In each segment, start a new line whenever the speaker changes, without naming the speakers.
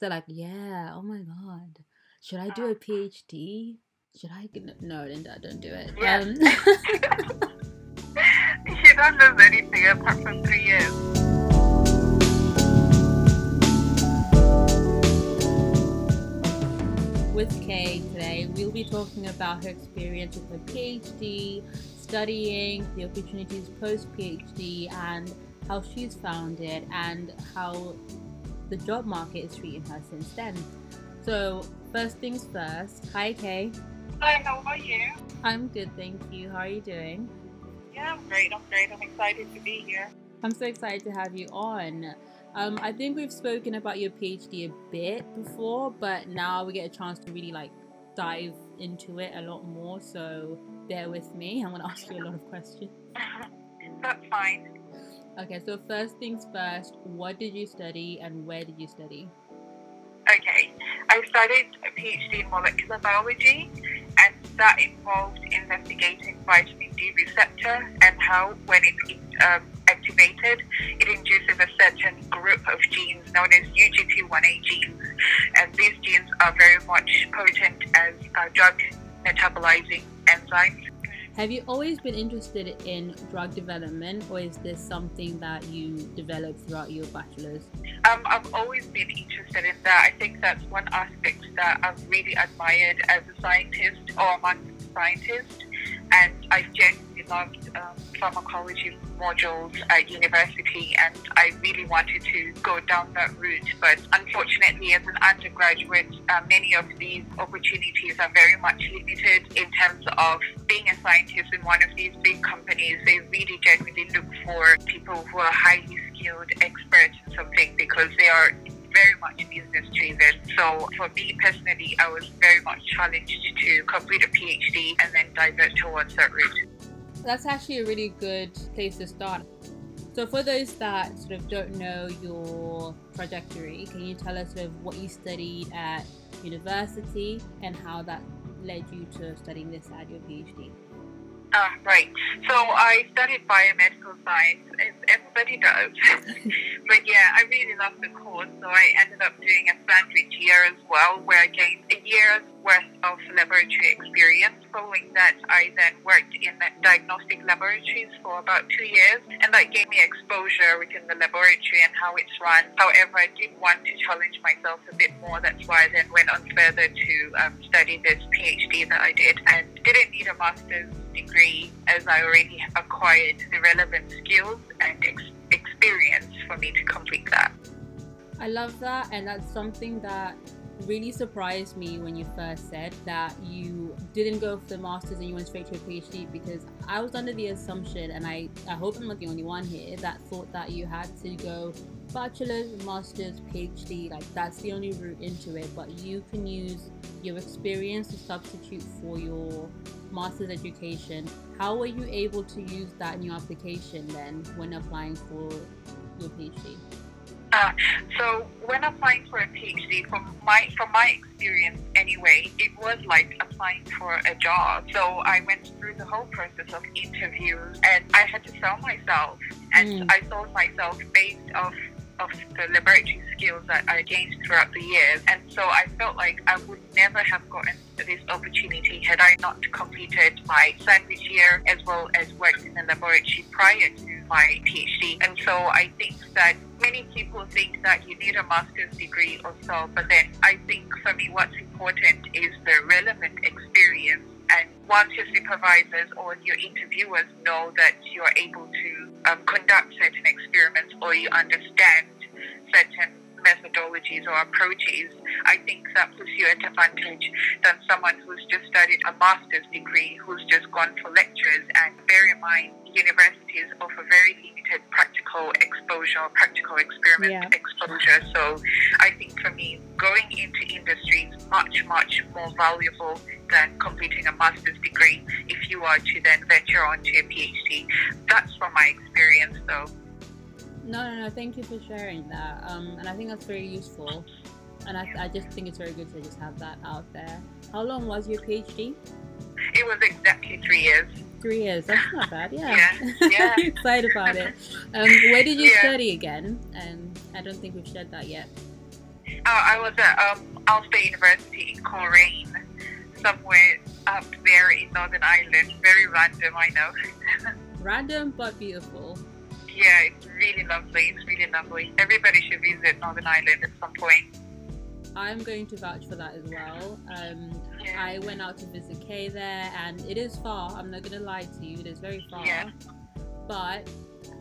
They're like, yeah, oh my god, should I do a PhD? Should I? No, Linda, don't do it.
Yeah.
Um,
you don't lose anything apart from three years.
with Kay today, we'll be talking about her experience with her PhD, studying, the opportunities post PhD, and how she's found it, and how the job market is treating her since then. So, first things first, hi Kay.
Hi, how are you?
I'm good, thank you. How are you doing?
Yeah, I'm great. I'm great. I'm excited to be here.
I'm so excited to have you on. Um, I think we've spoken about your PhD a bit before, but now we get a chance to really like dive into it a lot more. So bear with me. I'm gonna ask you a lot of questions.
That's fine.
Okay, so first things first, what did you study and where did you study?
Okay, I studied a PhD in molecular biology, and that involved investigating vitamin D receptor and how, when it's um, activated, it induces a certain group of genes known as UGT1A genes. And these genes are very much potent as uh, drug metabolizing enzymes.
Have you always been interested in drug development, or is this something that you developed throughout your bachelor's?
Um, I've always been interested in that. I think that's one aspect that I've really admired as a scientist or amongst scientists. And I genuinely loved um, pharmacology modules at university, and I really wanted to go down that route. But unfortunately, as an undergraduate, uh, many of these opportunities are very much limited in terms of being a scientist in one of these big companies. They really genuinely look for people who are highly skilled experts in something because they are very much business driven. So for me personally, I was very much challenged to complete a PhD and then divert towards that route.
That's actually a really good place to start. So, for those that sort of don't know your trajectory, can you tell us sort of what you studied at university and how that led you to studying this at your PhD?
Ah, right. So I studied biomedical science, as everybody does. but yeah, I really loved the course, so I ended up doing a sandwich year as well, where I gained a year's worth of laboratory experience. Following that, I then worked in diagnostic laboratories for about two years, and that gave me exposure within the laboratory and how it's run. However, I did want to challenge myself a bit more. That's why I then went on further to um, study this PhD that I did, and didn't need a master's degree as I already acquired the relevant skills and ex- experience for me to complete that.
I love that, and that's something that really surprised me when you first said that you didn't go for the masters and you went straight to a PhD because I was under the assumption, and I, I hope I'm not the only one here, that thought that you had to go bachelor's, master's, PhD, like that's the only route into it, but you can use your experience to substitute for your master's education. How were you able to use that in your application then when applying for your PhD?
Uh, so when applying for a PhD, from my from my experience anyway, it was like applying for a job. So I went through the whole process of interviews, and I had to sell myself, and
Mm.
I sold myself based off of the laboratory skills that I gained throughout the years. And so I felt like I would never have gotten this opportunity had I not completed my sandwich year as well as worked in the laboratory prior to my PhD. And so I think that many people think that you need a master's degree or so, but then I think for me what's important is the relevant experience and once your supervisors or your interviewers know that you're able to um, conduct certain experiments or you understand certain methodologies or approaches, I think that puts you at advantage than someone who's just studied a master's degree, who's just gone for lectures. And bear in mind, universities offer very limited practical exposure, practical experiment
Yeah.
exposure. So I think for me, going into industry is much, much more valuable than completing a master's degree if you are to then venture onto a PhD. That's from my experience, though.
No, no, no. Thank you for sharing that. Um, and I think that's very useful. And I, I just think it's very good to just have that out there. How long was your PhD?
It was exactly three years.
Three years. That's not bad. Yeah.
Yeah, yeah.
Excited about it. Um, where did you
Yeah.
study again? And I don't think we've shared that yet.
I was at um, Ulster University in Coleraine, somewhere up there in Northern Ireland. Very random, I know.
Random but beautiful.
Yeah, it's really lovely. It's really lovely. Everybody should visit Northern Ireland at some point.
I'm going to vouch for that as well. Um,
Yeah.
I went out to visit Kay there, and it is far. I'm not gonna lie to you, it is very far,
Yeah.
but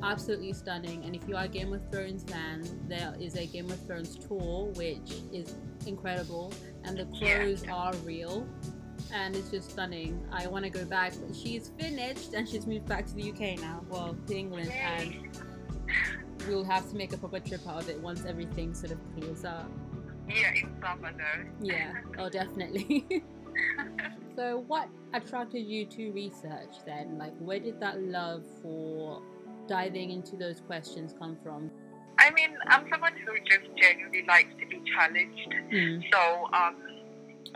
absolutely stunning. And if you are a Game of Thrones fan, there is a Game of Thrones tour which is incredible, and the
Yeah.
clothes are real. And it's just stunning. I want to go back, but she's finished and she's moved back to the UK now. Well, to England, and we'll have to make a proper trip out of it once everything sort of clears up.
Yeah, in summer though.
Yeah, oh, definitely. so, what attracted you to research then? Like, where did that love for diving into those questions come from?
I mean, I'm someone who just genuinely likes to be challenged.
Mm.
So, um,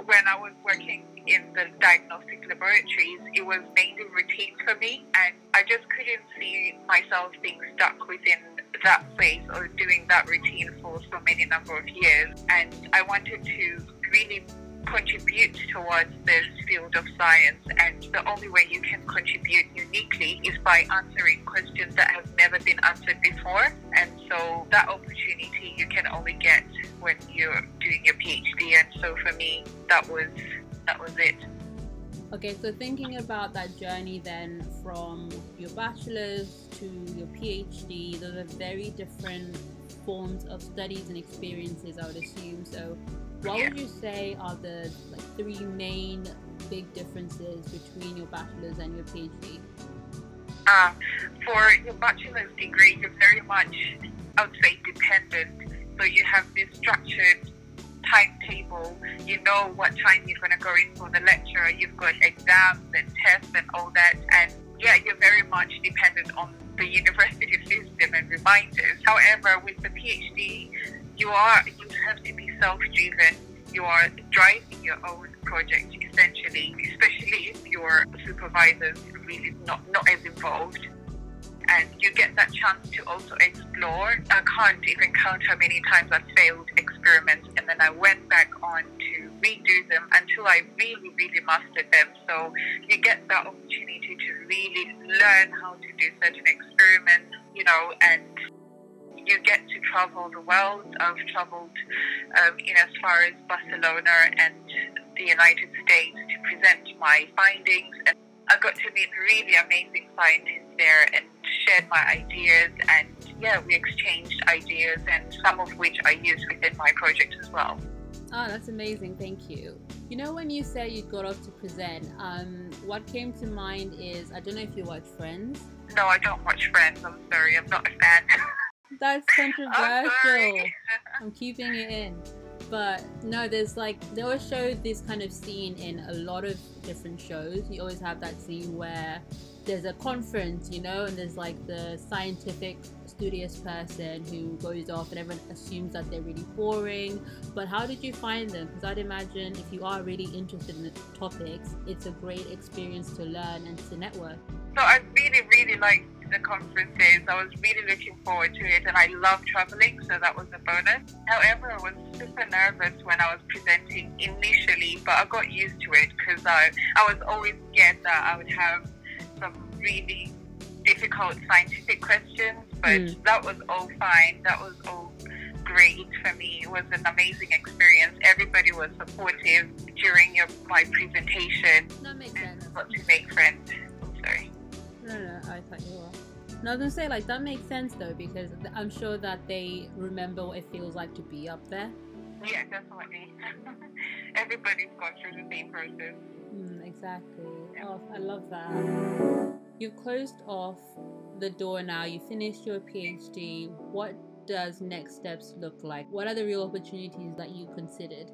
when I was working in the diagnostic laboratories, it was mainly routine for me, and I just couldn't see myself being stuck within that space or doing that routine for so many number of years. And I wanted to really contribute towards this field of science and the only way you can contribute uniquely is by answering questions that have never been answered before and so that opportunity you can only get when you're doing your PhD and so for me that was that was it
Okay, so thinking about that journey then from your bachelor's to your PhD, those are very different forms of studies and experiences, I would assume. So, what would you say are the like three main big differences between your bachelor's and your PhD?
um, for your bachelor's degree you're very much I would say dependent. So you have this structured timetable. You know what time you're going to go in for the lecture. You've got exams and tests and all that. And yeah you're very much dependent on the university system and reminders. However with the phd you are you have to be self-driven you are driving your own project essentially especially if your supervisor's really not not as involved and you get that chance to also explore. I can't even count how many times I've failed experiments and then I went back on to redo them until I really, really mastered them. So you get that opportunity to really learn how to do certain experiments, you know, and you get to travel the world. I've traveled um, in as far as Barcelona and the United States to present my findings and I got to meet really amazing scientists there and shared my ideas and yeah, we exchanged ideas and some of which I used within my project as well.
Oh, that's amazing. Thank you. You know, when you said you got off to present, um, what came to mind is I don't know if you watch Friends.
No, I don't watch Friends. I'm sorry. I'm not a fan.
That's
I'm
controversial. I'm keeping it in. But no, there's like they always show this kind of scene in a lot of different shows. You always have that scene where there's a conference, you know, and there's like the scientific studious person who goes off and everyone assumes that they're really boring. But how did you find them? Because I'd imagine if you are really interested in the topics, it's a great experience to learn and to network.
So I really, really liked the conferences. I was really looking forward to it and I love traveling, so that was a bonus. However, I was super nervous when I was presenting initially, but I got used to it because I, I was always scared that I would have some really difficult scientific questions, but
Mm.
that was all fine. That was all great for me. It was an amazing experience. Everybody was supportive during your, my presentation
That makes
and
sense.
got to make friends. I'm sorry.
No, no, I thought you were. No, I was gonna say like that makes sense though because I'm sure that they remember what it feels like to be up there.
Yeah, definitely. Everybody's gone through the same process.
Mm, exactly. Oh, I love that. You've closed off the door now. You finished your PhD. What does next steps look like? What are the real opportunities that you considered?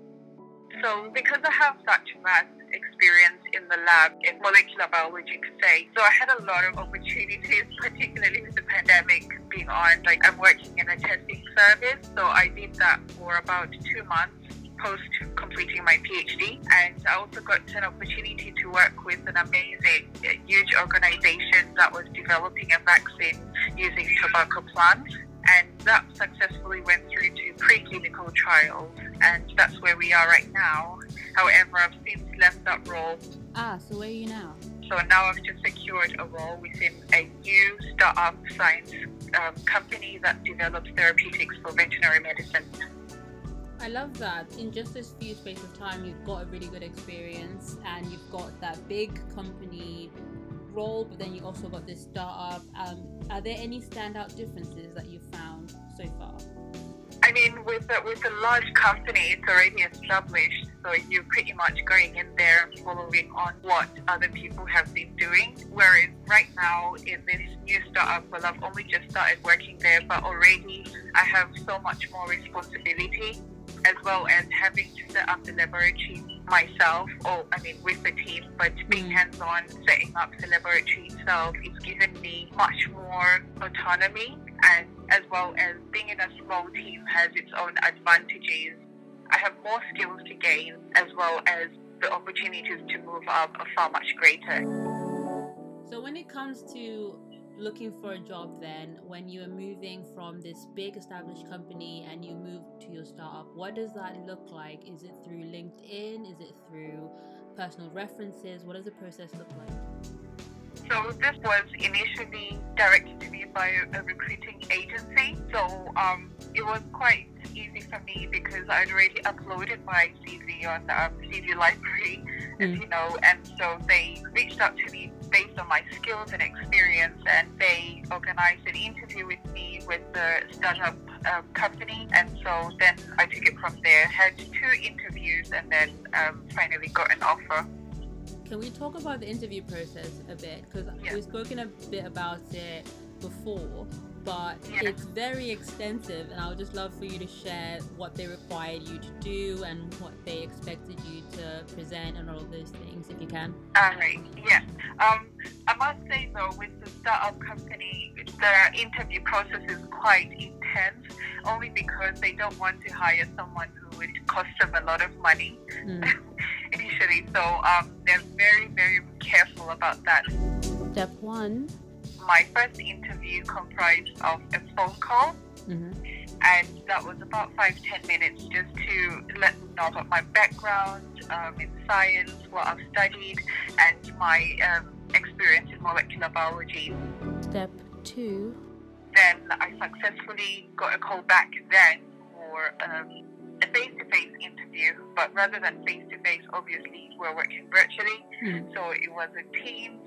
So, because I have such vast experience in the lab in molecular biology per se, so I had a lot of opportunities, particularly with the pandemic being on. Like, I'm working in a testing service, so I did that for about two months post completing my PhD. And I also got an opportunity to work with an amazing, uh, huge organization that was developing a vaccine using tobacco plants. and that successfully went through to preclinical trials, and that's where we are right now. However, I've since left that role.
Ah, so where are you now?
So now I've just secured a role within a new startup science um, company that develops therapeutics for veterinary medicine.
I love that. In just this few space of time, you've got a really good experience and you've got that big company role, but then you also got this startup. Um, are there any standout differences that you've found so far?
I mean, with a, with a large company, it's already established, so you're pretty much going in there and following on what other people have been doing. Whereas right now, in this new startup, well, I've only just started working there, but already I have so much more responsibility as well as having to set up the laboratory myself, or I mean with the team, but being
Mm.
hands on setting up the laboratory itself, it's given me much more autonomy and as well as being in a small team has its own advantages. I have more skills to gain as well as the opportunities to move up are far much greater.
So, when it comes to looking for a job, then when you are moving from this big established company and you move to your startup, what does that look like? Is it through LinkedIn? Is it through personal references? What does the process look like?
So this was initially directed to me by a recruiting agency. So um, it was quite easy for me because I'd already uploaded my CV on um, CV Library, as
Mm.
you know, and so they reached out to me based on my skills and experience, and they organized an interview with me with the startup um, company, and so then I took it from there. Had two interviews, and then um, finally got an offer.
Can we talk about the interview process a bit? Because
Yeah.
we've spoken a bit about it before, but
Yeah.
it's very extensive, and I would just love for you to share what they required you to do and what they expected you to present and all of those things, if you can.
All right. Yeah. Um, I must say though, with the startup company, the interview process is quite intense, only because they don't want to hire someone who would cost them a lot of money
Mm.
initially. So um, they're very, very careful about that.
Step one.
My first interview comprised of a phone call.
hmm
and that was about five ten minutes just to let them know about my background um, in science, what I've studied, and my um, experience in molecular biology.
Step two.
Then I successfully got a call back then for um, a face-to-face interview, but rather than face-to-face, obviously we're working virtually,
Mm.
so it was a Teams,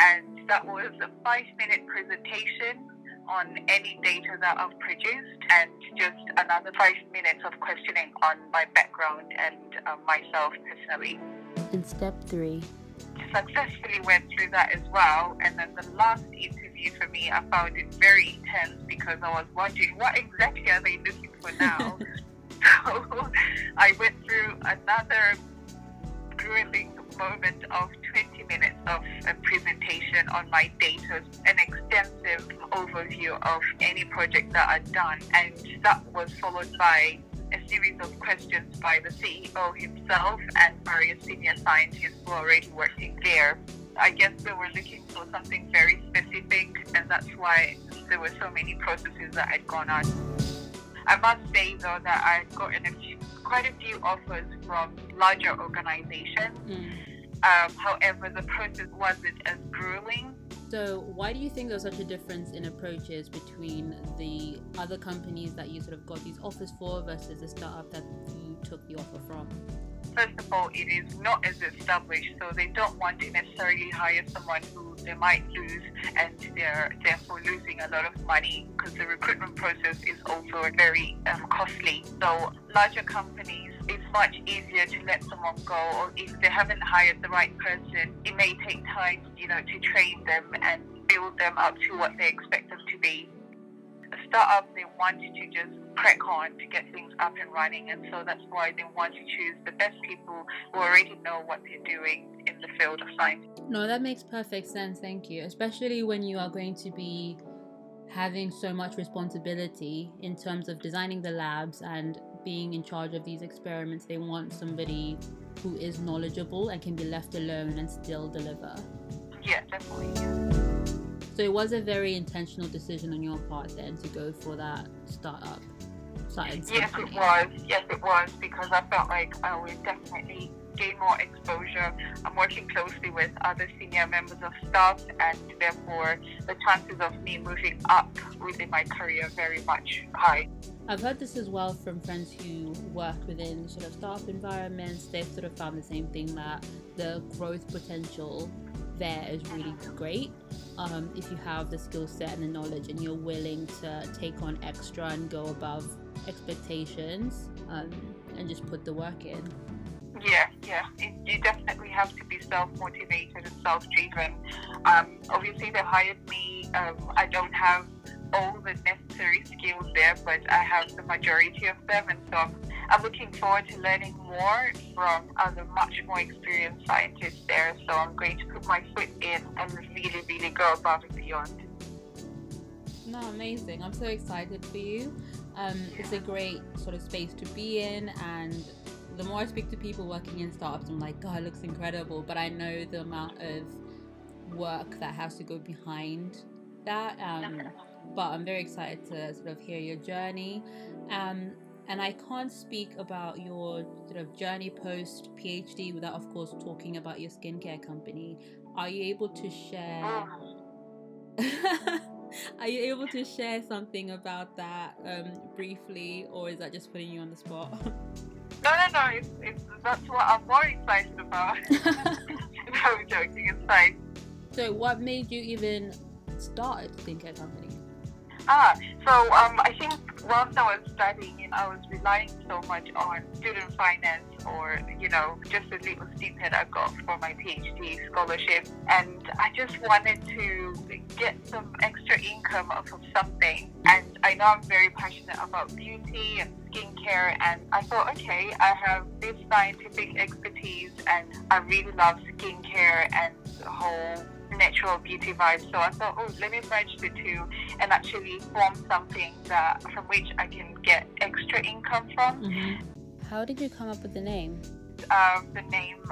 and that was a five-minute presentation on any data that I've produced and just another five minutes of questioning on my background and uh, myself personally.
And step three.
Successfully went through that as well. And then the last interview for me, I found it very intense because I was wondering what exactly are they looking for now? so I went through another grueling moment of 20 minutes of a presentation on my data, an extensive overview of any project that I'd done, and that was followed by a series of questions by the CEO himself and various senior scientists who are already working there. I guess they were looking for something very specific, and that's why there were so many processes that had gone on. I must say though that I've gotten a few, quite a few offers from larger organizations.
Mm.
Um, however, the process wasn't as grueling.
So, why do you think there's such a difference in approaches between the other companies that you sort of got these offers for versus the startup that you took the offer from?
First of all, it is not as established, so they don't want to necessarily hire someone who they might lose, and they're therefore losing a lot of money because the recruitment process is also very um, costly. So, larger companies, it's much easier to let someone go, or if they haven't hired the right person, it may take time, you know, to train them and build them up to what they expect them to be. A startup, they want to just crack on to get things up and running, and so that's why they want to choose the best people who already know what they're doing in the field of science.
No, that makes perfect sense. Thank you. Especially when you are going to be having so much responsibility in terms of designing the labs and being in charge of these experiments. They want somebody who is knowledgeable and can be left alone and still deliver.
Yeah, definitely.
So it was a very intentional decision on your part then to go for that startup.
Science yes, company. it was. Yes, it was because I felt like I would definitely gain more exposure. I'm working closely with other senior members of staff, and therefore the chances of me moving up within my career are very much high.
I've heard this as well from friends who work within sort of startup environments. They've sort of found the same thing that the growth potential there is really great um, if you have the skill set and the knowledge and you're willing to take on extra and go above expectations um, and just put the work in.
Yeah, yeah. You definitely have to be self motivated and self driven. Um, obviously, they hired me. Um, I don't have all the necessary skills there, but I have the majority of them, and so I'm, I'm looking forward to learning more from other much more experienced scientists there. So I'm going to put my foot in and really, really go above and beyond.
No, amazing. I'm so excited for you. Um, it's a great sort of space to be in, and the more I speak to people working in startups, I'm like, God, it looks incredible. But I know the amount of work that has to go behind that. Um, but I'm very excited to sort of hear your journey. Um, and I can't speak about your sort of journey post PhD without, of course, talking about your skincare company. Are you able to share? Are you able to share something about that um, briefly, or is that just putting you on the spot?
No, no, no. It's, it's, that's what I'm more excited about. no, I'm joking. It's fine.
So, what made you even start a skincare company?
Ah, so um, I think whilst I was studying, I was relying so much on student finance or, you know, just a little stipend I got for my PhD scholarship. And I just wanted to get some extra income off of something. And I know I'm very passionate about beauty and skincare. And I thought, okay, I have this scientific expertise and I really love skincare and the whole natural beauty vibe. So I thought, oh, let me merge the two and actually form something that from which I can get extra income from.
Mm-hmm. How did you come up with the name?
Um, the name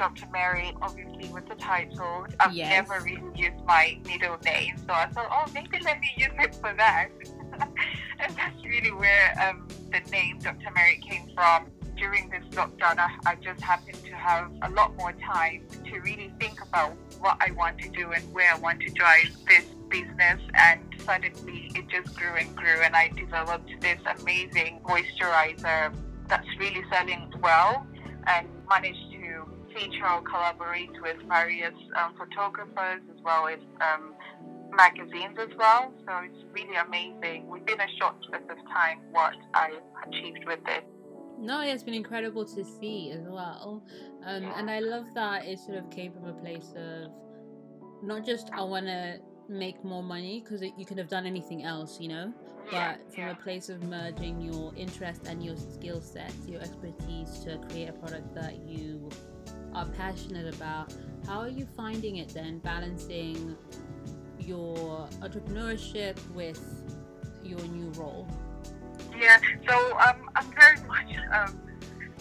Dr. Mary, obviously with the title. I've yes. never really used my middle name, so I thought, oh, maybe let me use it for that. and that's really where um, the name Dr. Mary came from during this lockdown, I, I, just happened to have a lot more time to really think about what I want to do and where I want to drive this business. And suddenly it just grew and grew, and I developed this amazing moisturizer that's really selling well and managed to feature or collaborate with various um, photographers as well as um, magazines as well. So it's really amazing within a short space of time what I achieved with it.
No, it's been incredible to see as well. Um, and I love that it sort of came from a place of not just I want to make more money because you could have done anything else, you know, but from a place of merging your interest and your skill sets, your expertise to create a product that you are passionate about. How are you finding it then, balancing your entrepreneurship with your new role?
Yeah, so um, I'm very much um,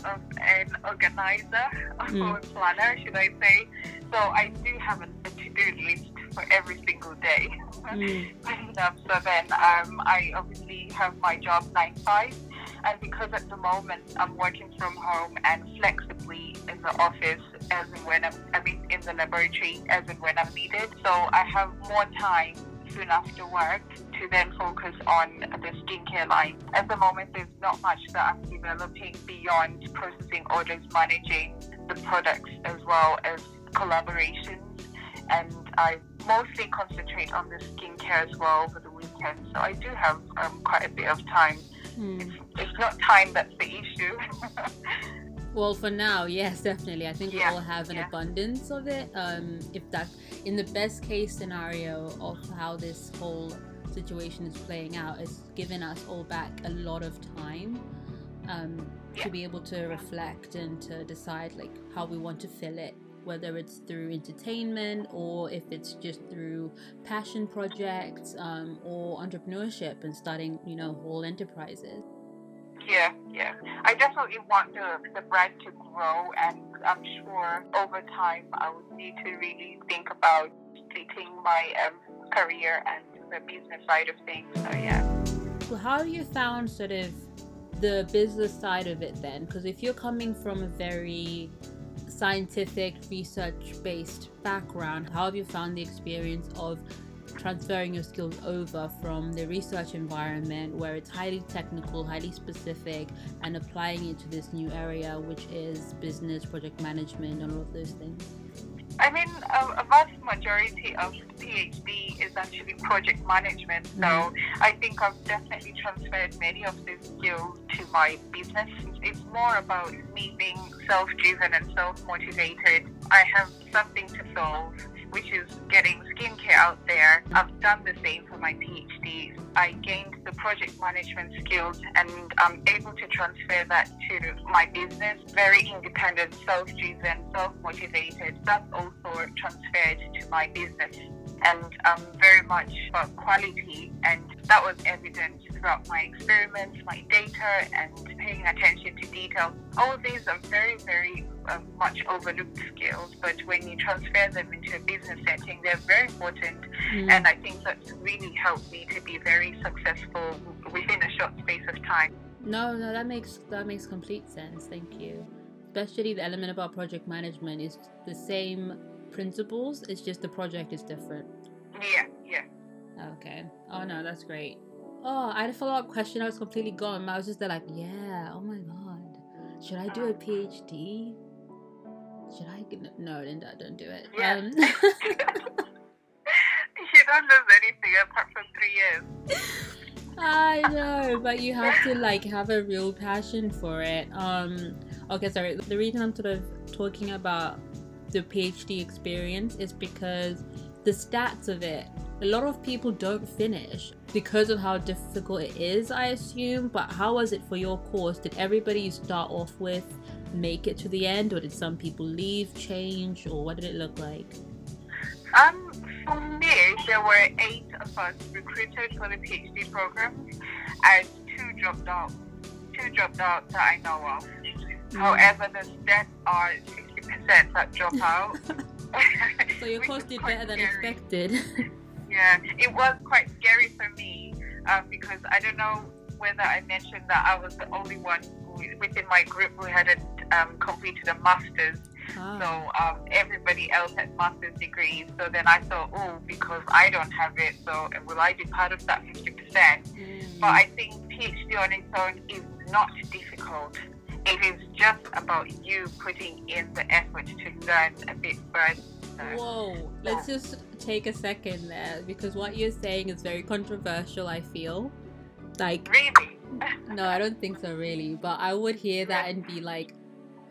um, an organizer mm. or planner, should I say. So I do have a, a to-do list for every single day. Mm. and, um, so then um, I obviously have my job 9 5. And because at the moment I'm working from home and flexibly in the office as and when I'm, I mean, in the laboratory as and when I'm needed. So I have more time soon after work to then focus on the skincare line. At the moment, there's not much that I'm developing beyond processing orders, managing the products, as well as collaborations. And I mostly concentrate on the skincare as well over the weekend. So I do have um, quite a bit of time. Hmm. It's, it's not time that's the issue.
Well, for now, yes, definitely. I think yeah, we all have an yeah. abundance of it. Um, if that, in the best case scenario of how this whole situation is playing out, it's given us all back a lot of time um, yeah. to be able to reflect and to decide like how we want to fill it, whether it's through entertainment or if it's just through passion projects um, or entrepreneurship and starting, you know, whole enterprises.
Yeah, yeah. I definitely want the, the brand to grow, and I'm sure over time I would need to really think about splitting my um, career and the business side of things. So yeah.
So how have you found sort of the business side of it then? Because if you're coming from a very scientific, research based background, how have you found the experience of transferring your skills over from the research environment where it's highly technical, highly specific, and applying it to this new area, which is business, project management, and all of those things?
I mean, a, a, vast majority of PhD is actually project management. So mm-hmm. I think I've definitely transferred many of these skills to my business. It's more about me being self driven and self motivated. I have something to solve which is getting skincare out there. I've done the same for my PhD. I gained the project management skills and I'm able to transfer that to my business. Very independent, self driven, self motivated. That's also transferred to my business and um, very much about quality. And that was evident throughout my experiments, my data, and paying attention to detail. All these are very, very uh, much overlooked skills, but when you transfer them into a business setting, they're very important. Mm. And I think that's really helped me to be very successful within a short space of time.
No, no, that makes that makes complete sense. Thank you. Especially the element about project management is the same principles. It's just the project is different.
Yeah, yeah.
Okay. Oh no, that's great. Oh, I had a follow up question. I was completely gone. I was just there like, yeah. Oh my god, should I do a PhD? Should I? No, Linda, don't do it.
Yeah. Um, you don't lose anything apart from three years.
I know, but you have to like have a real passion for it. Um, okay, sorry. The reason I'm sort of talking about the PhD experience is because the stats of it, a lot of people don't finish because of how difficult it is, I assume. But how was it for your course? Did everybody you start off with make it to the end, or did some people leave, change, or what did it look like?
Um, for me, there were eight of us recruited for the PhD program, and two dropped out. Two dropped out that I know of. Mm. However, the stats are 60% that drop out.
so your course did better than expected.
yeah, it was quite scary for me uh, because I don't know whether I mentioned that I was the only one within my group who hadn't um, completed a master's. Oh. So um, everybody else had master's degrees. So then I thought, oh, because I don't have it, so will I be part of that 50%? Mm. But I think PhD on its own is not difficult. It is just about you putting in the effort to learn a bit further.
Whoa, let's just take a second there because what you're saying is very controversial, I feel. Like,
really?
no, I don't think so, really. But I would hear that and be like,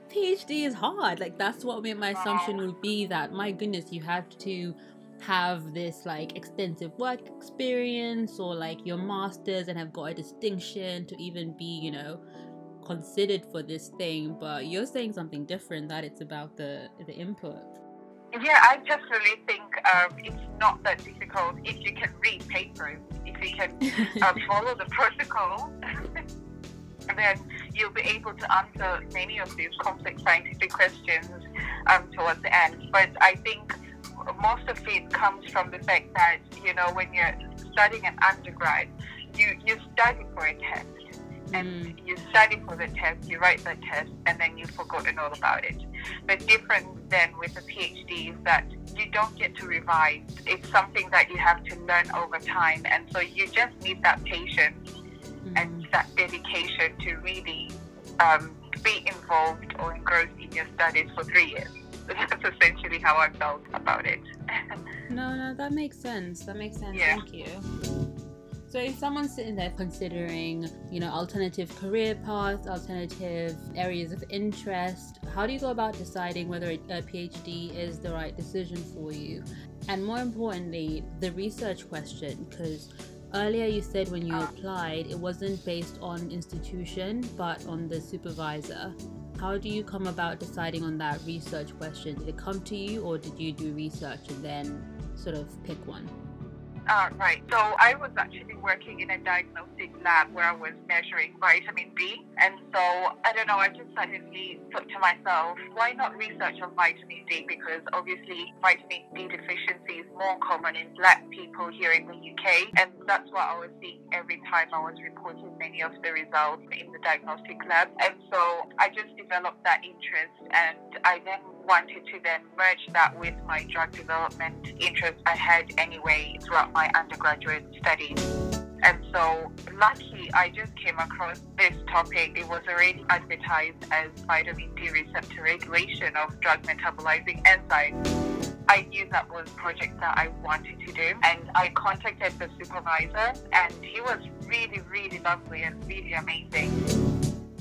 PhD is hard. Like, that's what my assumption oh. would be that, my goodness, you have to have this like extensive work experience or like your master's and have got a distinction to even be, you know, considered for this thing, but you're saying something different that it's about the the input.
Yeah, I just really think um, it's not that difficult if you can read papers, if you can um, follow the protocol. then you'll be able to answer many of these complex scientific questions um, towards the end. But I think most of it comes from the fact that, you know, when you're studying an undergrad, you, you study for a test and mm. you study for the test, you write the test, and then you've forgotten all about it. But different than with a PhD is that you don't get to revise. It's something that you have to learn over time, and so you just need that patience mm. and that dedication to really um, be involved or engrossed in your studies for three years. That's essentially how I felt about it.
no, no, that makes sense. That makes sense. Yeah. Thank you. So if someone's sitting there considering, you know, alternative career paths, alternative areas of interest, how do you go about deciding whether a PhD is the right decision for you? And more importantly, the research question, because earlier you said when you applied, it wasn't based on institution, but on the supervisor. How do you come about deciding on that research question? Did it come to you, or did you do research and then sort of pick one?
Uh, right. So I was actually working in a diagnostic lab where I was measuring vitamin B. And so, I don't know, I just suddenly thought to myself, why not research on vitamin D? Because obviously, vitamin D deficiency is more common in black people here in the UK. And that's what I was seeing every time I was reporting many of the results in the diagnostic lab. And so I just developed that interest and I then wanted to then merge that with my drug development interest I had anyway throughout my undergraduate studies. And so, lucky, I just came across this topic. It was already advertised as vitamin D receptor regulation of drug metabolizing enzymes. I knew that was a project that I wanted to do, and I contacted the supervisor, and he was really, really lovely and really amazing.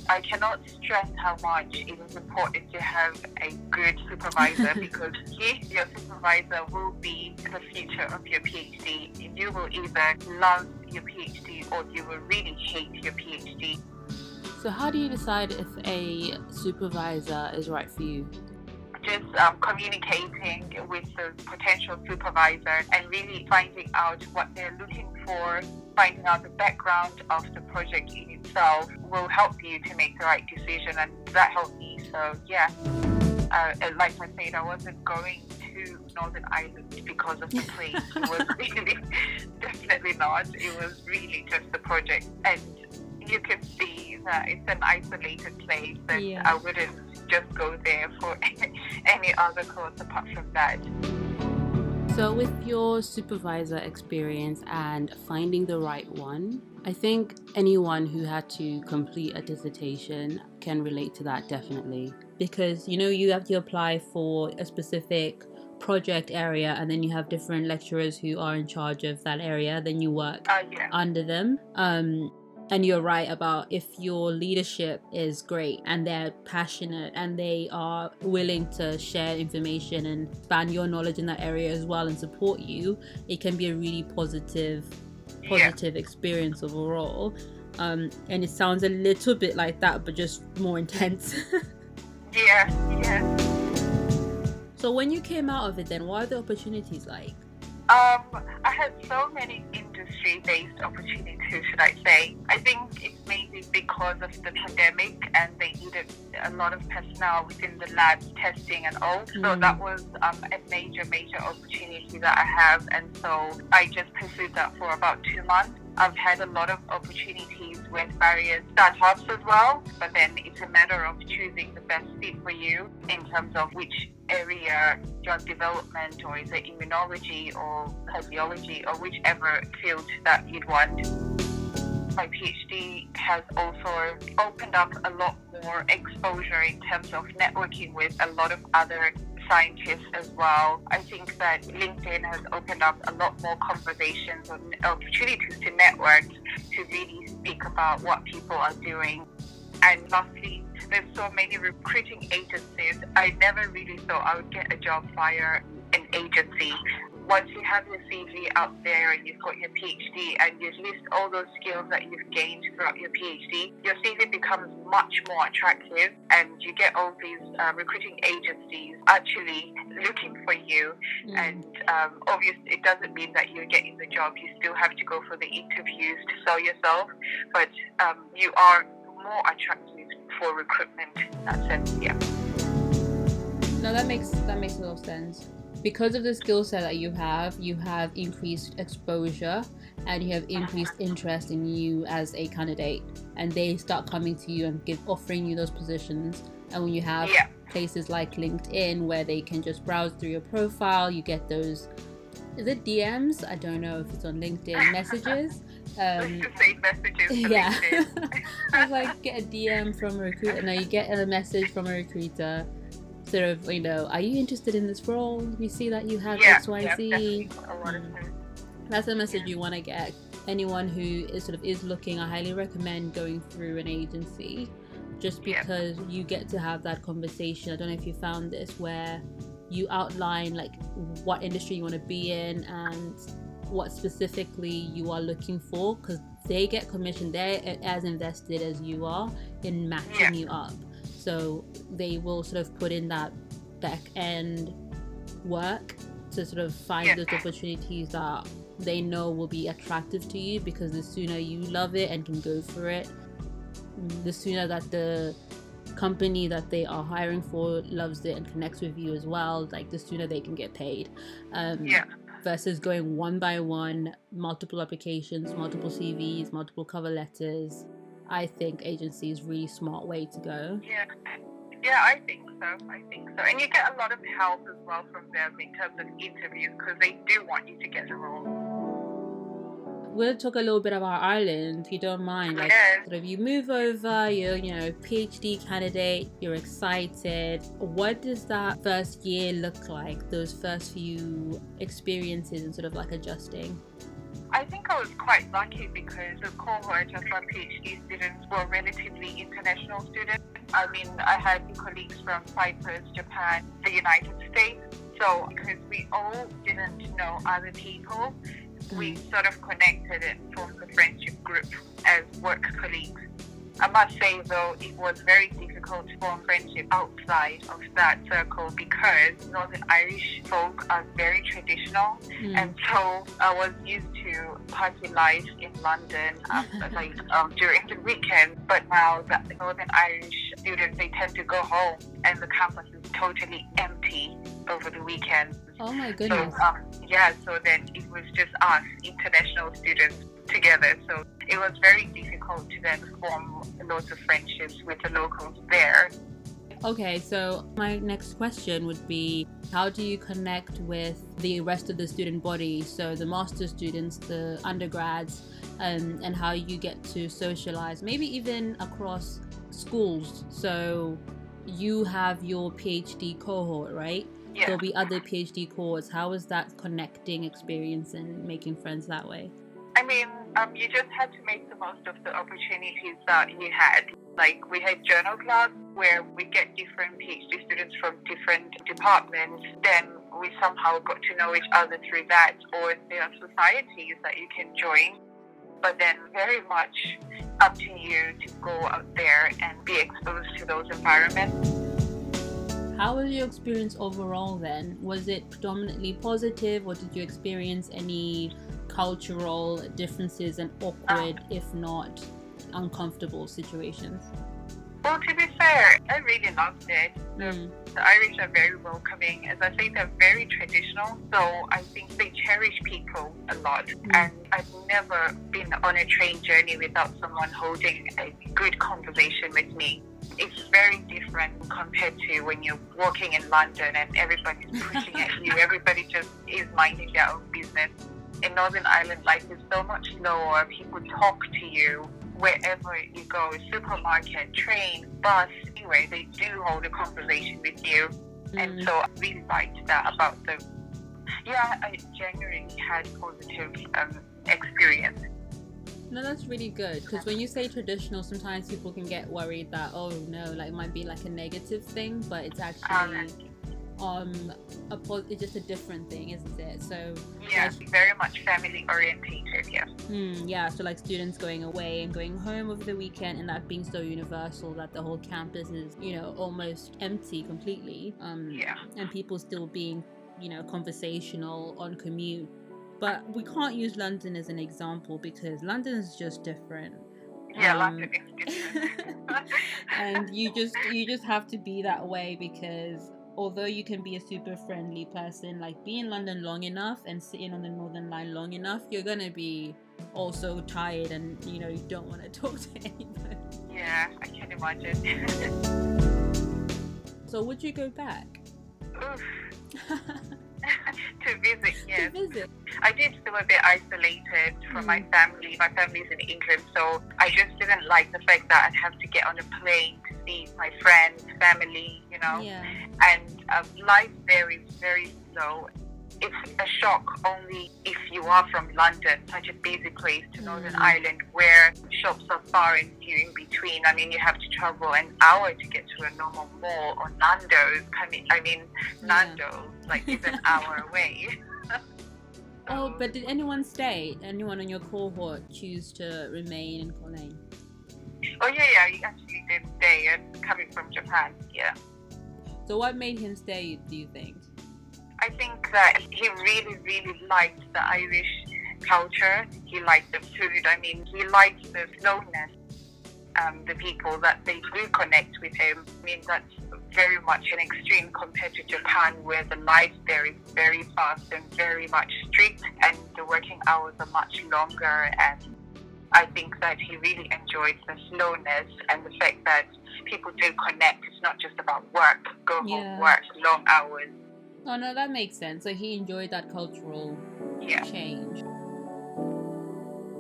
I cannot stress how much it is important to have a good supervisor because he, your supervisor, will be the future of your PhD. You will either love your PhD or you will really hate your PhD.
So, how do you decide if a supervisor is right for you?
Just um, communicating with the potential supervisor and really finding out what they're looking for, finding out the background of the project in itself will help you to make the right decision, and that helped me. So, yeah, uh, like I said, I wasn't going to Northern Ireland because of the place. it was really, definitely not. It was really just the project, and you can see that it's an isolated place, and yeah. I wouldn't just go there for any other course apart from that.
So, with your supervisor experience and finding the right one, I think anyone who had to complete a dissertation can relate to that definitely. Because you know, you have to apply for a specific project area and then you have different lecturers who are in charge of that area then you work
uh, yeah.
under them um, and you're right about if your leadership is great and they're passionate and they are willing to share information and expand your knowledge in that area as well and support you, it can be a really positive, positive yeah. experience overall. Um, and it sounds a little bit like that, but just more intense.
yeah, yeah.
So when you came out of it, then what are the opportunities like?
Um, I had so many industry-based opportunities, should I say. I think it's mainly because of the pandemic and they needed a lot of personnel within the labs testing and all. Mm. So that was um, a major, major opportunity that I have. And so I just pursued that for about two months. I've had a lot of opportunities with various startups as well, but then it's a matter of choosing the best fit for you in terms of which area drug development or is it immunology or cardiology or whichever field that you'd want. My PhD has also opened up a lot more exposure in terms of networking with a lot of other scientists as well. I think that LinkedIn has opened up a lot more conversations and opportunities to network to really speak about what people are doing. And lastly, there's so many recruiting agencies. I never really thought I would get a job via an agency once you have your CV out there and you've got your PhD and you list all those skills that you've gained throughout your PhD, your CV becomes much more attractive and you get all these uh, recruiting agencies actually looking for you. Mm. And um, obviously, it doesn't mean that you're getting the job. You still have to go for the interviews to sell yourself, but um, you are more attractive for recruitment in that sense, yeah.
No, that makes that makes a lot of sense because of the skill set that you have, you have increased exposure and you have increased interest in you as a candidate, and they start coming to you and give offering you those positions. And when you have
yeah.
places like LinkedIn where they can just browse through your profile, you get those. Is it DMs? I don't know if it's on LinkedIn messages.
Um, messages
yeah, I was like get a DM from a recruiter. No, you get a message from a recruiter sort of, you know, are you interested in this role? We see that you have
yeah,
X, Y, Z. Yeah, mm. That's the message you want to get. Anyone who is sort of is looking, I highly recommend going through an agency, just because you get to have that conversation. I don't know if you found this where you outline like what industry you want to be in and what specifically you are looking for because they get commission they're as invested as you are in matching yeah. you up so they will sort of put in that back end work to sort of find yeah. those opportunities that they know will be attractive to you because the sooner you love it and can go for it, the sooner that the company that they are hiring for loves it and connects with you as well, like the sooner they can get paid. Um,
Yeah.
Versus going one by one, multiple applications, multiple CVs, multiple cover letters. I think agency is really smart way to go.
Yeah. Yeah, I think so. I think so. And you get a lot of help as well from them in terms of interviews because they do want you to get the role.
We'll talk a little bit about Ireland, if you don't mind. Like,
Yes.
sort of, you move over, you're, you know, PhD candidate, you're excited. What does that first year look like? Those first few experiences and sort of like adjusting.
I think I was quite lucky because the cohort of my PhD students were relatively international students. I mean, I had colleagues from Cyprus, Japan, the United States. So, because we all didn't know other people, we mm. sort of connected and formed a friendship group as work colleagues. I must say, though, it was very difficult to form friendship outside of that circle because Northern Irish folk are very traditional.
Mm.
And so I was used to party life in London, um, like um, during the weekend. But now the Northern Irish students, they tend to go home, and the campus is totally empty over the weekend.
Oh my
So
goodness.
um, yeah, so then it was just us international students together. So it was very difficult to then form lots of friendships with the locals there.
Okay, so my next question would be how do you connect with the rest of the student body? So the master students, the undergrads, um, and how you get to socialize, maybe even across schools. So you have your PhD cohort, right?
Yeah.
There'll be other PhD cohorts. How is that connecting experience and making friends that way?
I mean, um, you just had to make the most of the opportunities that you had. Like we had journal clubs where we get different PhD students from different departments. Then we somehow got to know each other through that, or there are societies that you can join. But then very much up to you to go out there and be exposed to those environments.
How was your experience overall then? Was it predominantly positive or did you experience any cultural differences and awkward, if not uncomfortable situations?
Well, to be fair, I really loved it. The
Mm.
The Irish are very welcoming. As I say, they're very traditional, so I think they cherish people a lot. And I've never been on a train journey without someone holding a good conversation with me. It's very different compared to when you're walking in London and everybody's pushing at you. Everybody just is minding their own business. In Northern Ireland, life is so much slower. People talk to you wherever you go supermarket, train, bus. Anyway, they do hold a conversation with you. And
Mm.
so I really liked that about them. Yeah, I genuinely had positive um, experience.
No, that's really good because when you say traditional, sometimes people can get worried that oh no, like it might be like a negative thing, but it's actually um a po- it's just a different thing, isn't it? So
Yeah, very much family orientated. Yeah.
Hmm, yeah, so like students going away and going home over the weekend, and that being so universal that the whole campus is, you know, almost empty completely. Um,
Yeah.
and people still being, you know, conversational on commute. But we can't use London as an example because London is just different.
Yeah,
Um,
London is different.
and you just you just have to be that way because although you can be a super friendly person like be in london long enough and sitting on the northern line long enough you're gonna be also tired and you know you don't want to talk to anybody
yeah, I can imagine.
so would you go back
Oof. to visit, yes.
to visit
I did feel a bit isolated from my
Mm.
family. My family's in England, so I just didn't like the fact that I'd have to get on a plane to see my friends, family, you know.
yeah
And um, life there is very slow. It's a shock only if you are from London, such a busy place, to Northern
Mm.
Ireland, where shops are far and few in between. I mean, you have to travel an hour to get to a normal mall or Nando's. I mean, I mean
Yeah.
Nando's, like, is an hour away.
oh but did anyone stay anyone on your cohort choose to remain in Coleraine?
Oh yeah, yeah. He actually did stay. And coming from Japan, yeah.
so what made him stay do you think
I think that he really, really liked the Irish culture. He liked the food. I mean, he liked the slowness. Um, the people that they do connect with him. I mean, that's very much an extreme compared to Japan, where the life there is very fast and very much strict, and the working hours are much longer. And I think that he really enjoyed the slowness and the fact that people do connect. It's not just about work, go
Yeah.
home, work, long hours.
Oh no, that makes sense. So he enjoyed that cultural
Yeah.
change.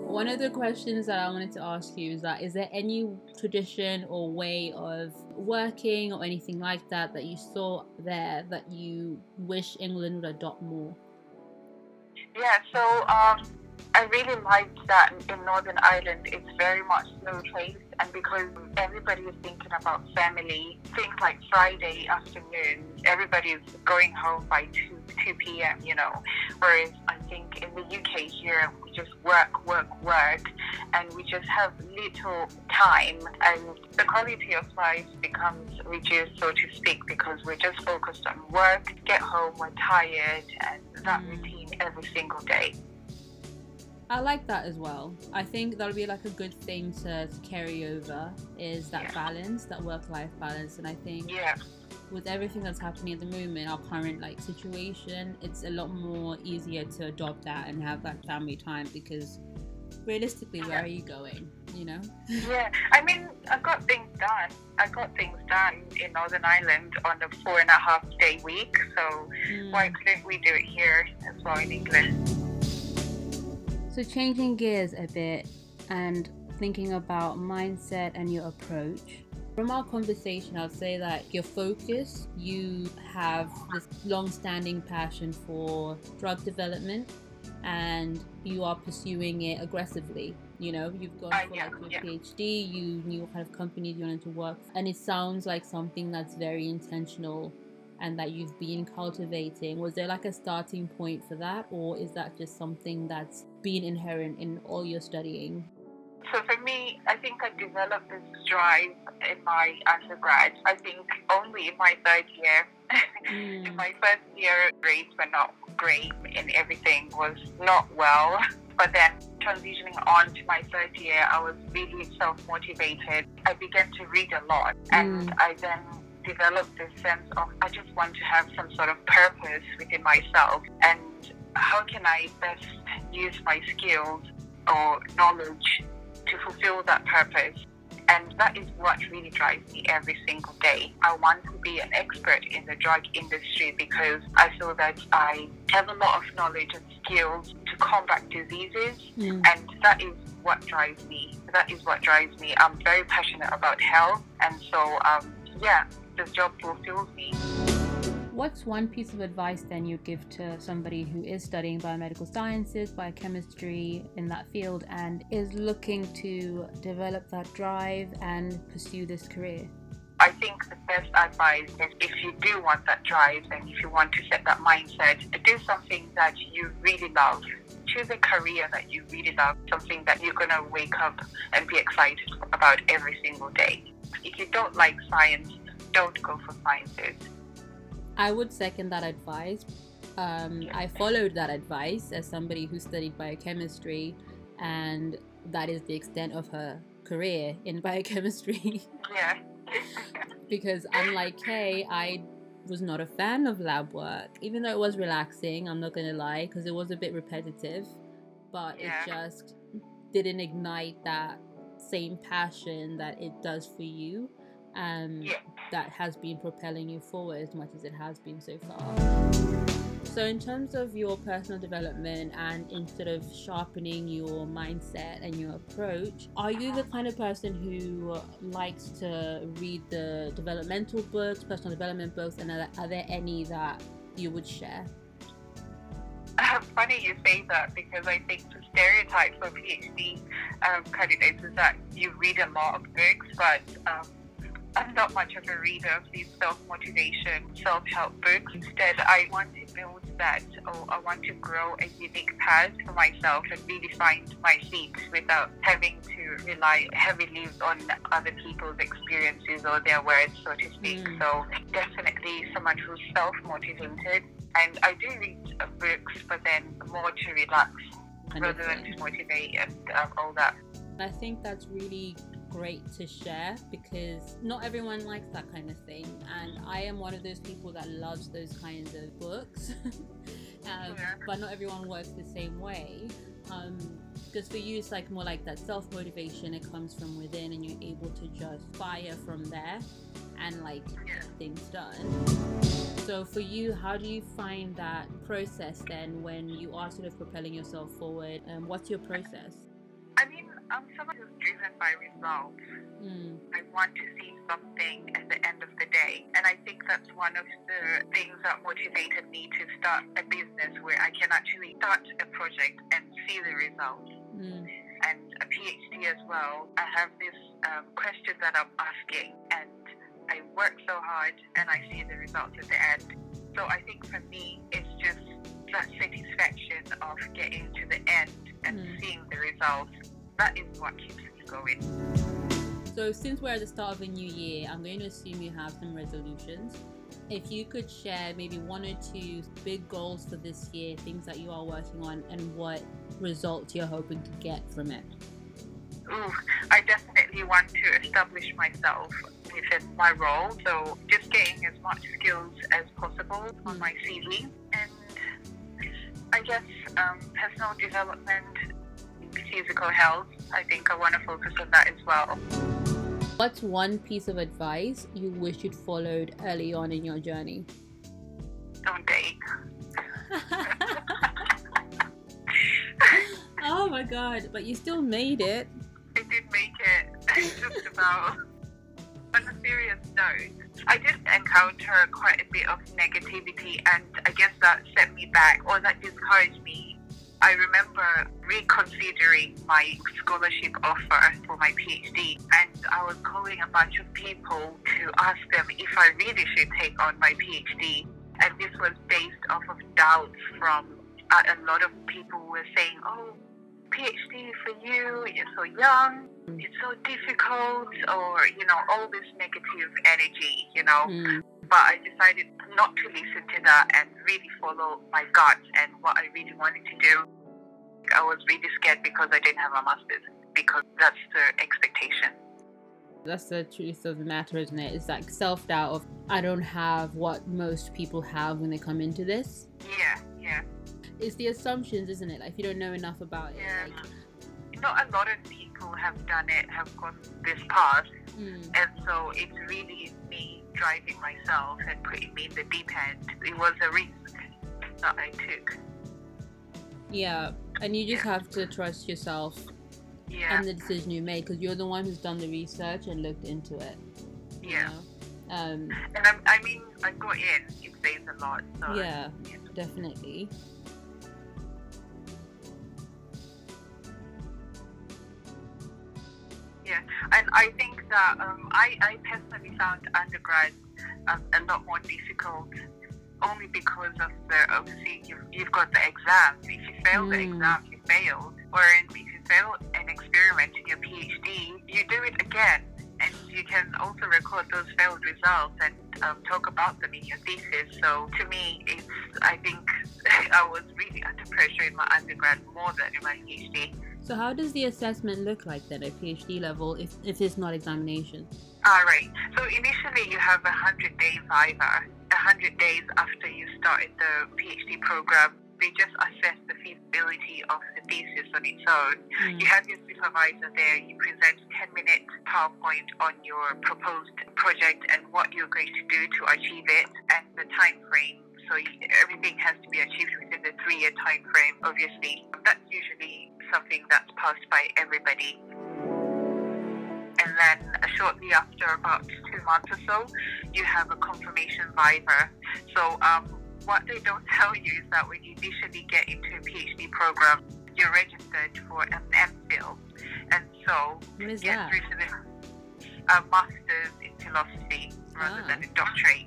One of the questions that I wanted to ask you is that is there any tradition or way of working or anything like that that you saw there that you wish England would adopt more?
Yeah, so um, I really liked that in Northern Ireland it's very much slow paced, and because everybody is thinking about family, things like Friday afternoon, everybody is going home by 2, 2 p.m., you know. Whereas I think in the UK here, we just work, work, work, and we just have little time, and the quality of life becomes reduced, so to speak, because we're just focused on work, get home, we're tired, and that
Mm.
routine every single day.
I like that as well. I think that'll be like a good thing to, to carry over is that
Yeah.
balance, that work-life balance, and I think
Yeah,
with everything that's happening at the moment, our current like situation, it's a lot more easier to adopt that and have that family time because realistically, where
Yeah.
are you going? You know?
yeah. I mean, I got things done. I got things done in Northern Ireland on a four and a half day week. So
Mm.
why couldn't we do it here as well in England?
So changing gears a bit and thinking about mindset and your approach. From our conversation, I'd say that your focus, you have this long-standing passion for drug development and you are pursuing it aggressively. You know, you've gone
Uh,
for
yeah,
like your
yeah.
PhD, you knew what kind of companies you wanted to work for, and it sounds like something that's very intentional and that you've been cultivating. Was there like a starting point for that, or is that just something that's been inherent in all your studying?
So for me, I think I developed this drive in my undergrad. I think only in my third year. in
Mm.
my first year, grades were not great and everything was not well. But then transitioning on to my third year, I was really self motivated. I began to read a lot and
Mm.
I then developed this sense of I just want to have some sort of purpose within myself and how can I best use my skills or knowledge to fulfill that purpose. And that is what really drives me every single day. I want to be an expert in the drug industry because I feel that I have a lot of knowledge and skills to combat diseases,
Mm.
and that is what drives me. That is what drives me. I'm very passionate about health, and so, um, yeah, this job fulfills me.
What's one piece of advice then you'd give to somebody who is studying biomedical sciences, biochemistry in that field, and is looking to develop that drive and pursue this career?
I think the best advice is if you do want that drive and if you want to set that mindset, do something that you really love. Choose a career that you really love, something that you're going to wake up and be excited about every single day. If you don't like science, don't go for sciences.
I would second that advice. Um, I followed that advice as somebody who studied biochemistry, and that is the extent of her career in biochemistry.
Yeah.
because unlike Kay, I was not a fan of lab work, even though it was relaxing. I'm not gonna lie, because it was a bit repetitive, but
Yeah.
it just didn't ignite that same passion that it does for you. Um,
Yeah.
that has been propelling you forward as much as it has been so far. So, in terms of your personal development and in sort of sharpening your mindset and your approach, are you the kind of person who likes to read the developmental books, personal development books, and are, are there any that you would share?
Funny you say that because I think the stereotype for PhD um, candidates is that you read a lot of books, but um, I'm not much of a reader of these self motivation, self help books. Instead, I want to build that, or I want to grow a unique path for myself and really find my feet without having to rely heavily on other people's experiences or their words, so to speak.
Mm.
So, definitely someone who's self motivated. And I do read books, but then more to relax rather than to motivate and um, all that.
I think that's really great to share because not everyone likes that kind of thing. And i am one of those people that loves those kinds of books. Um, yeah. but not everyone works the same way. Um, because for you it's like more like that self-motivation it comes from within and you're able to just fire from there and like yeah. get things done. So for you how do you find that process then when you are sort of propelling yourself forward? And um, what's your process?
I mean I'm someone who's driven by results. Mm. I want to see something at the end of the day. And I think that's one of the things that motivated me to start a business where I can actually start a project and see the results. Mm. And a PhD as well. I have this um, question that I'm asking, and I work so hard and I see the results at the end. So I think for me, it's just that satisfaction of getting to the end and mm. seeing the results that is what keeps me going.
So, since we're at the start of a new year, I'm going to assume you have some resolutions. If you could share maybe one or two big goals for this year, things that you are working on, and what results you're hoping to get from it.
Ooh, I definitely want to establish myself within my role. So, just getting as much skills as possible on my CV. And I guess um, personal development physical health. I think I want to focus on that as well.
What's one piece of advice you wish you'd followed early on in your journey?
Don't date.
oh my god, but you still made it.
I did make it. Just about. On a serious note, I did encounter quite a bit of negativity, and I guess that set me back or that discouraged me I remember reconsidering my scholarship offer for my PhD, and I was calling a bunch of people to ask them if I really should take on my PhD. And this was based off of doubts from a, lot of people were saying, "Oh, PhD for you, you're so young, it's so difficult," or you know, all this negative energy, you know. Mm. But I decided not to listen to that and really follow my gut and what I really wanted to do. I was really scared because I didn't have a master's, because that's the expectation.
That's the truth of the matter, isn't it? It's like self doubt of, I don't have what most people have when they come into this.
Yeah, yeah.
It's the assumptions, isn't it? Like, if you don't know enough about it.
Yeah. Like... Not a lot of people have done it, have gone this path. Mm. And so it's really me driving myself and putting me in the deep end. It was a risk that I took.
Yeah, and you just yeah. have to trust yourself
yeah.
and the decision you made because you're the one who's done the research and looked into it.
Yeah.
Know? Um,
and I'm, i mean, I got in. It saves a lot. So
yeah, yeah, definitely.
That um, I, I personally found undergrad um, a lot more difficult only because of the obviously you've, you've got the exams. If you fail mm. the exam, you failed. Whereas if you fail an experiment in your PhD, you do it again. And you can also record those failed results and um, talk about them in your thesis. So to me, it's I think I was really under pressure in my undergrad more than in my PhD.
So how does the assessment look like then at PhD level if, if it's not examination?
All right. So initially you have a 100 day viva 100 days after you started the PhD program, they just assess the feasibility of the thesis on its own. Mm. You have your supervisor there, you present 10 minute PowerPoint on your proposed project and what you're going to do to achieve it and the time frame. So everything has to be achieved within the three year time frame, obviously. That's usually something that's passed by everybody and then shortly after about two months or so, you have a confirmation viva. So um, what they don't tell you is that when you initially get into a PhD program, you're registered for an MPhil, and so
to
get
that?
through to the uh, master's in philosophy rather ah. than a doctorate.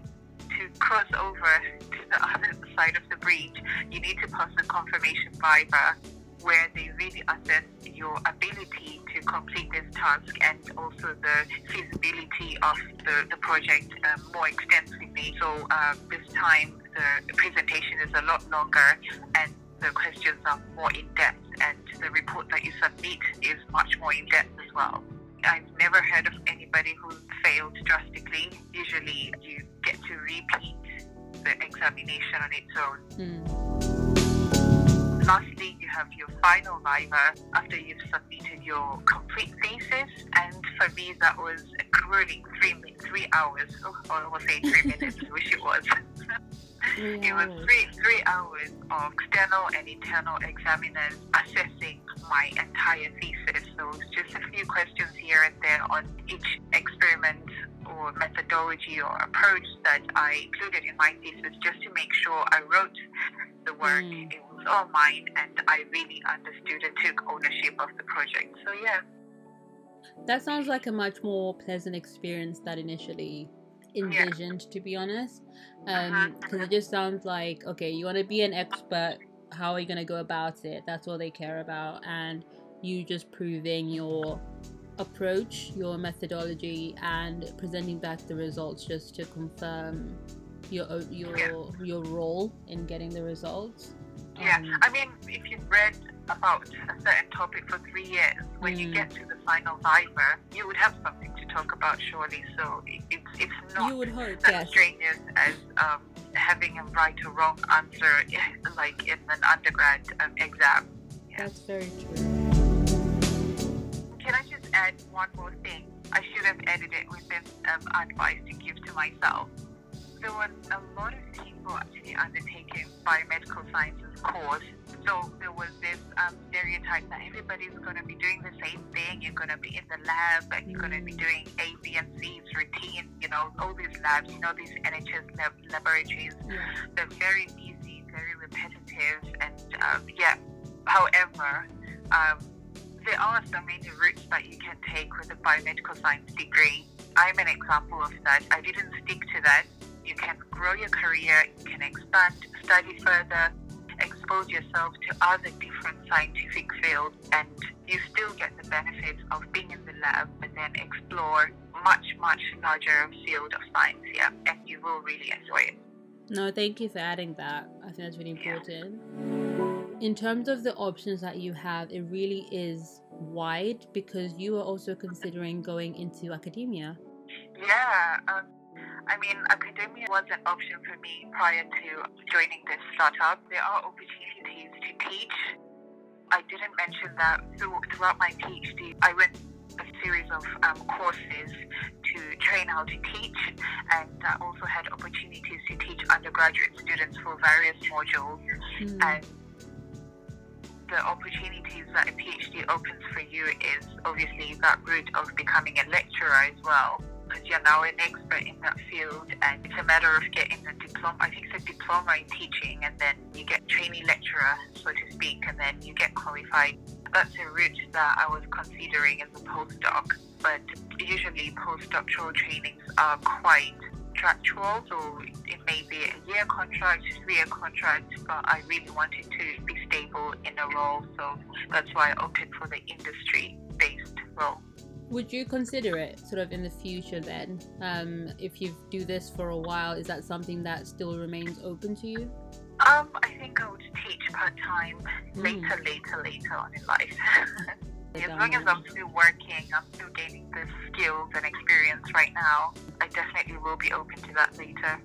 To cross over to the other side of the bridge, you need to pass a confirmation viva where they really assess your ability to complete this task and also the feasibility of the, the project um, more extensively. So uh, this time the presentation is a lot longer and the questions are more in depth, and the report that you submit is much more in depth as well. I've never heard of anybody who failed drastically. Usually, you get to repeat the examination on its own.
Mm.
Lastly, you have your final viva after you've submitted your complete thesis. And for me, that was a grueling three three hours. Oh, I will say three minutes. I wish it was. It was three three hours of external and internal examiners assessing my entire thesis. So it's just a few questions here and there on each experiment or methodology or approach that I included in my thesis just to make sure I wrote the work.
Mm.
It was all mine and I really understood and took ownership of the project. So yeah.
That sounds like a much more pleasant experience than initially envisioned, to be honest. Um, because it just sounds like okay, you want to be an expert. How are you gonna go about it? That's all they care about, and you just proving your approach, your methodology, and presenting back the results just to confirm your your your role in getting the results.
Yeah,
Um,
I mean, if you've read about a certain topic for three years, when you
Mm.
get to the final viva, you would have something to talk about, surely. So it's it's not
you would hope,
that
yes.
strenuous as um, having a right or wrong answer, like in an undergrad um, exam.
That's very true.
Can I just add one more thing? I should have added it within um, advice to give to myself. There was a lot of people actually undertaking biomedical sciences course. So there was this um, stereotype that everybody's going to be doing the same thing. You're going to be in the lab and you're going to be doing A, B, and C's routine. You know, all these labs, you know, these NHS lab- laboratories
Yeah.
they're very easy, very repetitive, and um, yeah. However, um, there are so many routes that you can take with a biomedical science degree. I'm an example of that. I didn't stick to that. You can grow your career, you can expand, study further, expose yourself to other different scientific fields, and you still get the benefits of being in the lab, but then explore much, much larger field of science, yeah, and you will really enjoy it.
No, thank you for adding that. I think that's really
Yeah.
important. In terms of the options that you have, it really is wide because you are also considering going into academia.
Yeah, um, I mean, academia was an option for me prior to joining this startup. There are opportunities to teach. I didn't mention that through, throughout my PhD, I went a series of um, courses to train how to teach, and I also had opportunities to teach undergraduate students for various modules.
Mm.
And the opportunities that a PhD opens for you is obviously that route of becoming a lecturer as well. Because you're now an expert in that field, and it's a matter of getting a diploma. I think it's a diploma in teaching, and then you get trainee lecturer, so to speak, and then you get qualified. That's a route that I was considering as a postdoc. But usually, postdoctoral trainings are quite contractual, so it may be a year contract, three year contract, but I really wanted to be stable in a role, so that's why I opted for the industry based role.
Would you consider it sort of in the future then? Um, if you do this for a while, is that something that still remains open to you?
Um, I think I would teach part time
Mm.
later, later, later on in life. as long as I'm still working, I'm still gaining the skills and experience right now, I definitely will be open to that later.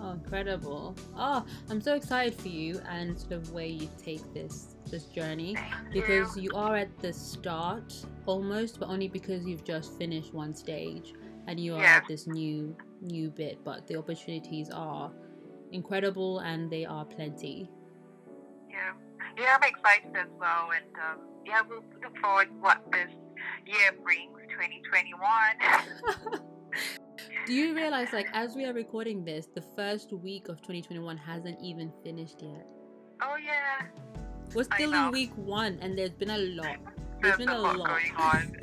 Oh, incredible! Oh, I'm so excited for you and sort of where you take this this journey because
you.
are at the start almost, but only because you've just finished one stage and you are
Yeah.
at this new new bit. But the opportunities are incredible and they are plenty.
Yeah, yeah, I'm excited as well, and um, yeah, we'll look forward what this year brings, 2021.
Do you realize, like, as we are recording this, the first week of 2021 hasn't even finished yet?
oh yeah,
We're still in week one, and there's been a lot. There's
there's
been
a
a
lot
lot.
going on.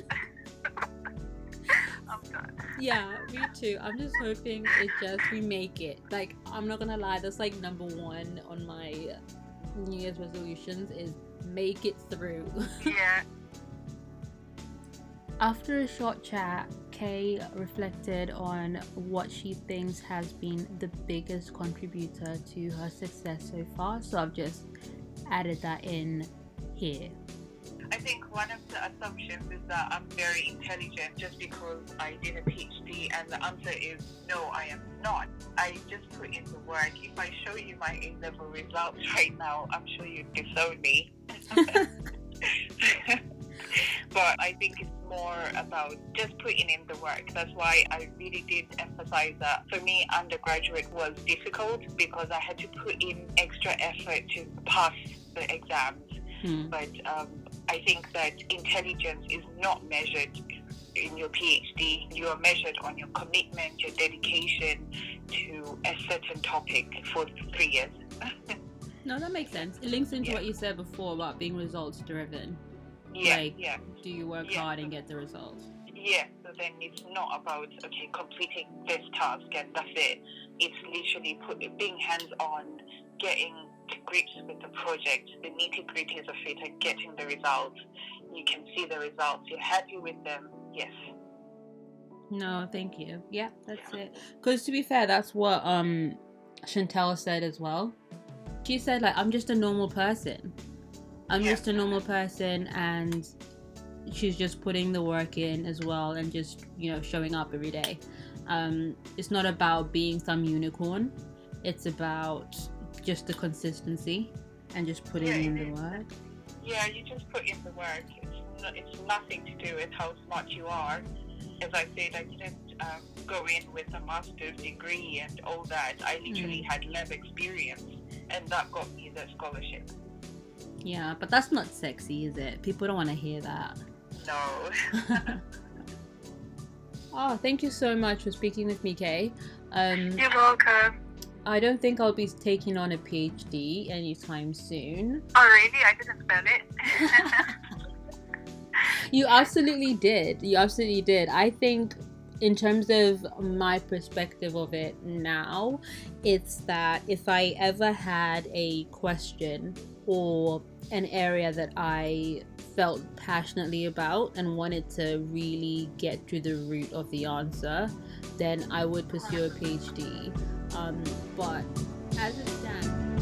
I'm done.
Yeah, me too. I'm just hoping it just we make it. Like, I'm not gonna lie, that's like number one on my New Year's resolutions is make it through.
Yeah,
After a short chat, Kay reflected on what she thinks has been the biggest contributor to her success so far. So I've just added that in here?
I think one of the assumptions is that I'm very intelligent just because I did a PhD, and the answer is no, I am not. I just put in the work. If I show you my A level results right now, I'm sure you'd disown me. but I think it's more about just putting in the work. That's why I really did emphasize that for me, undergraduate was difficult because I had to put in extra effort to pass the exams.
Hmm.
But um, I think that intelligence is not measured in your PhD. You are measured on your commitment, your dedication to a certain topic for three years.
No, that makes sense. It links into
Yeah.
what you said before about being results driven.
Yeah,
Like-
yeah.
Do you work
Yeah.
hard and get the results?
Yeah, so then it's not about okay completing this task and that's it. It's literally put, being hands on, getting to grips with the project, the nitty gritties of it, and getting the results. You can see the results. You're happy with them. Yes.
No, thank you. Yeah, that's it. Because to be fair, that's what um Chantel said as well. She said like I'm just a normal person. I'm
Yeah.
just a normal person, and she's just putting the work in as well, and just you know showing up every day. Um, it's not about being some unicorn. It's about just the consistency and just putting
Yeah,
in the work.
Yeah, you just put in the work. It's, no, it's nothing to do with how smart you are. As I said, I didn't um, go in with a master's degree and all that. I literally
Mm.
had lab experience, and that got me the scholarship.
Yeah, but that's not sexy, is it? People don't want to hear that.
No.
oh, thank you so much for speaking with me, Kay. Um,
You're welcome.
I don't think I'll be taking on a PhD anytime soon.
Oh, really? I didn't spell it.
You absolutely did. You absolutely did. I think, in terms of my perspective of it now, it's that if I ever had a question or an area that I felt passionately about and wanted to really get to the root of the answer, then I would pursue a PhD. Um, but as it stands,